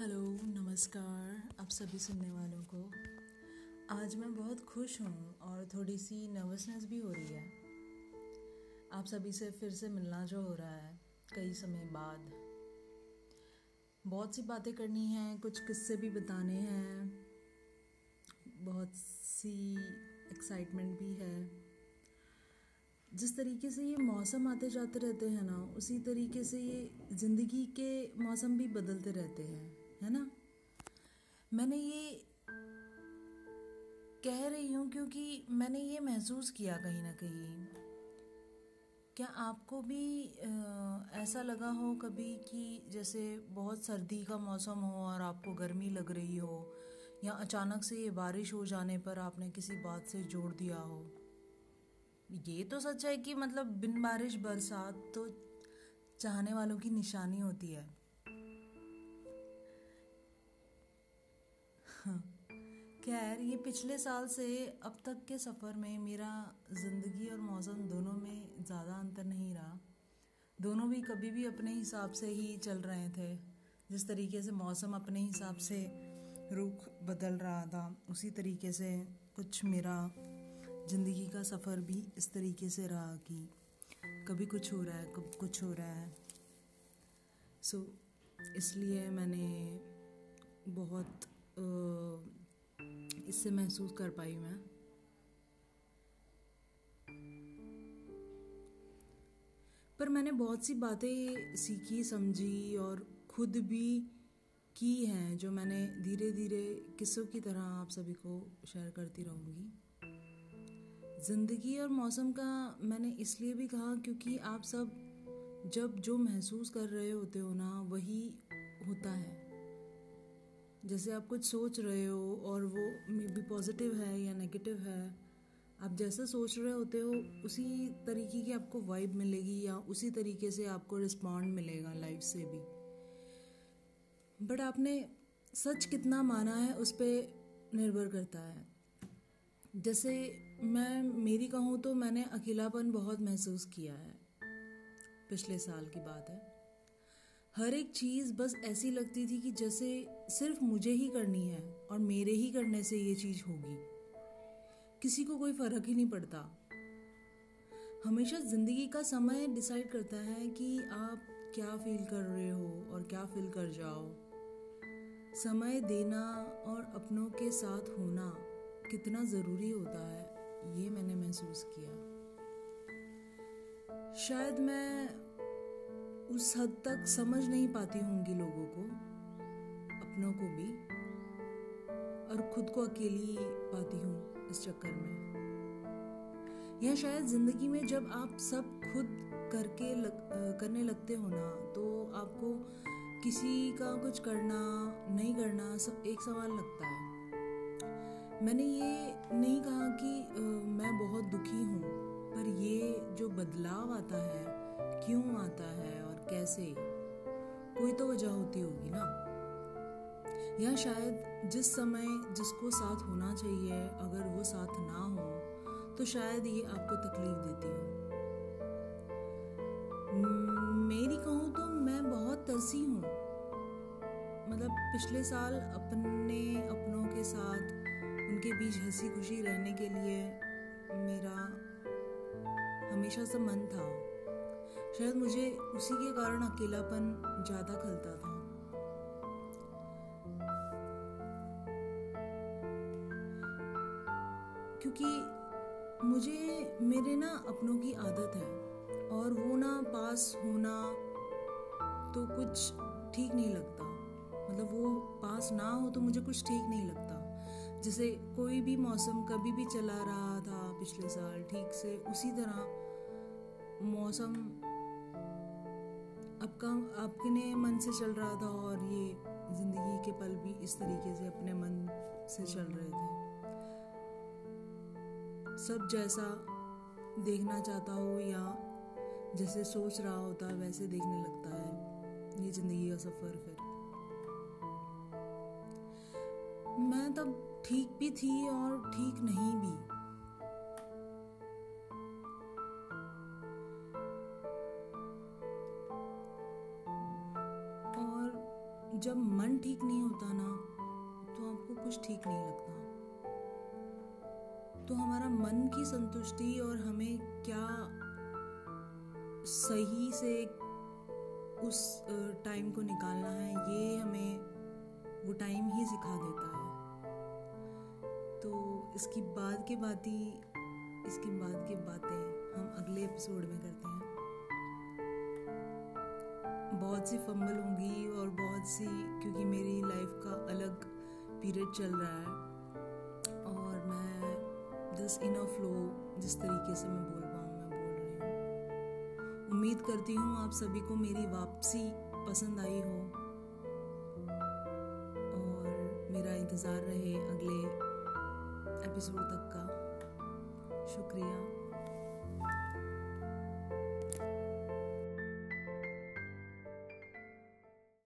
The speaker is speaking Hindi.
हेलो, नमस्कार, आप सभी सुनने वालों को। आज मैं बहुत खुश हूँ और थोड़ी सी नर्वसनेस भी हो रही है। आप सभी से फिर से मिलना जो हो रहा है, कई समय बाद। बहुत सी बातें करनी हैं, कुछ किस्से भी बताने हैं। बहुत सी एक्साइटमेंट भी है। जिस तरीके से ये मौसम आते जाते रहते हैं ना, उसी तरीके से ये ज़िंदगी के मौसम भी बदलते रहते हैं। है ना? मैंने ये कह रही हूँ क्योंकि मैंने ये महसूस किया कहीं ना कहीं। क्या आपको भी ऐसा लगा हो कभी कि जैसे बहुत सर्दी का मौसम हो और आपको गर्मी लग रही हो या अचानक से ये बारिश हो जाने पर आपने किसी बात से जोड़ दिया हो? ये तो सच है कि मतलब बिन बारिश, बरसात तो चाहने वालों की निशानी होती है। खैर ये पिछले साल से अब तक के सफ़र में मेरा ज़िंदगी और मौसम दोनों में ज़्यादा अंतर नहीं रहा। दोनों भी कभी भी अपने हिसाब से ही चल रहे थे। जिस तरीके से मौसम अपने हिसाब से रुख बदल रहा था उसी तरीके से कुछ मेरा ज़िंदगी का सफ़र भी इस तरीके से रहा कि कभी कुछ हो रहा है कभी कुछ हो रहा है। सो so, इसलिए मैंने बहुत इससे महसूस कर पाई मैं। पर मैंने बहुत सी बातें सीखी, समझी और खुद भी की हैं जो मैंने धीरे धीरे किस्सों की तरह आप सभी को शेयर करती रहूँगी। ज़िंदगी और मौसम का मैंने इसलिए भी कहा क्योंकि आप सब जब जो महसूस कर रहे होते हो ना, वही होता है। जैसे आप कुछ सोच रहे हो और वो मे बी पॉजिटिव है या नेगेटिव है, आप जैसा सोच रहे होते हो, उसी तरीके की आपको वाइब मिलेगी या उसी तरीके से आपको रिस्पॉन्ड मिलेगा लाइफ से भी। बट आपने सच कितना माना है, उस पर निर्भर करता है। जैसे मैं, मेरी कहूँ तो मैंने अकेलापन बहुत महसूस किया है, पिछले साल की बात है। हर एक चीज़ बस ऐसी लगती थी कि जैसे सिर्फ़ मुझे ही करनी है और मेरे ही करने से ये चीज़ होगी। किसी को कोई फ़र्क ही नहीं पड़ता। हमेशा ज़िंदगी का समय डिसाइड करता है कि आप क्या फील कर रहे हो और क्या फील कर जाओ। समय देना और अपनों के साथ होना कितना ज़रूरी होता है, ये मैंने महसूस किया। शायद मैं उस हद तक समझ नहीं पाती होंगी लोगों को अपनों को भी और खुद को अकेली पाती हूँ इस चक्कर में। या शायद ज़िंदगी में जब आप सब खुद करके लग, करने लगते हो ना तो आपको किसी का कुछ करना नहीं करना सब एक सवाल लगता है। मैंने ये नहीं कहा कि आ, मैं बहुत दुखी हूँ पर ये जो बदलाव आता है क्यों आता है और कैसे? कोई तो वजह होती होगी ना। या शायद जिस समय जिसको साथ होना चाहिए, अगर वो साथ ना हो तो शायद ये आपको तकलीफ़ देती हो। मेरी कहूँ तो मैं बहुत तरसी हूँ। मतलब पिछले साल अपने अपनों के साथ, उनके बीच हँसी खुशी रहने के लिए मेरा हमेशा से मन था। शायद मुझे उसी के कारण अकेलापन ज़्यादा खलता था। क्योंकि मुझे, मेरे ना अपनों की आदत है और वो ना पास होना तो कुछ ठीक नहीं लगता। मतलब वो पास ना हो तो मुझे कुछ ठीक नहीं लगता। जैसे कोई भी मौसम कभी भी चला रहा था पिछले साल, ठीक से उसी तरह मौसम आपका आपके मन से चल रहा था और ये ज़िंदगी के पल भी इस तरीके से अपने मन से चल रहे थे। सब जैसा देखना चाहता हो या जैसे सोच रहा होता है वैसे देखने लगता है। ये ज़िंदगी का सफ़र फिर। मैं तब ठीक भी थी और ठीक नहीं भी। जब मन ठीक नहीं होता ना तो आपको कुछ ठीक नहीं लगता। तो हमारा मन की संतुष्टि और हमें क्या सही से उस टाइम को निकालना है, ये हमें वो टाइम ही सिखा देता है। तो इसकी बाद की बात ही इसकी बाद की बातें हम अगले एपिसोड में करते हैं। बहुत सी फंबल होंगी और बहुत सी, क्योंकि मेरी लाइफ का अलग पीरियड चल रहा है। और मैं जस्ट इन फ्लो जिस तरीके से मैं बोल पाऊँ, मैं बोल रही हूँ। उम्मीद करती हूँ आप सभी को मेरी वापसी पसंद आई हो। और मेरा इंतज़ार रहे अगले एपिसोड तक का। शुक्रिया।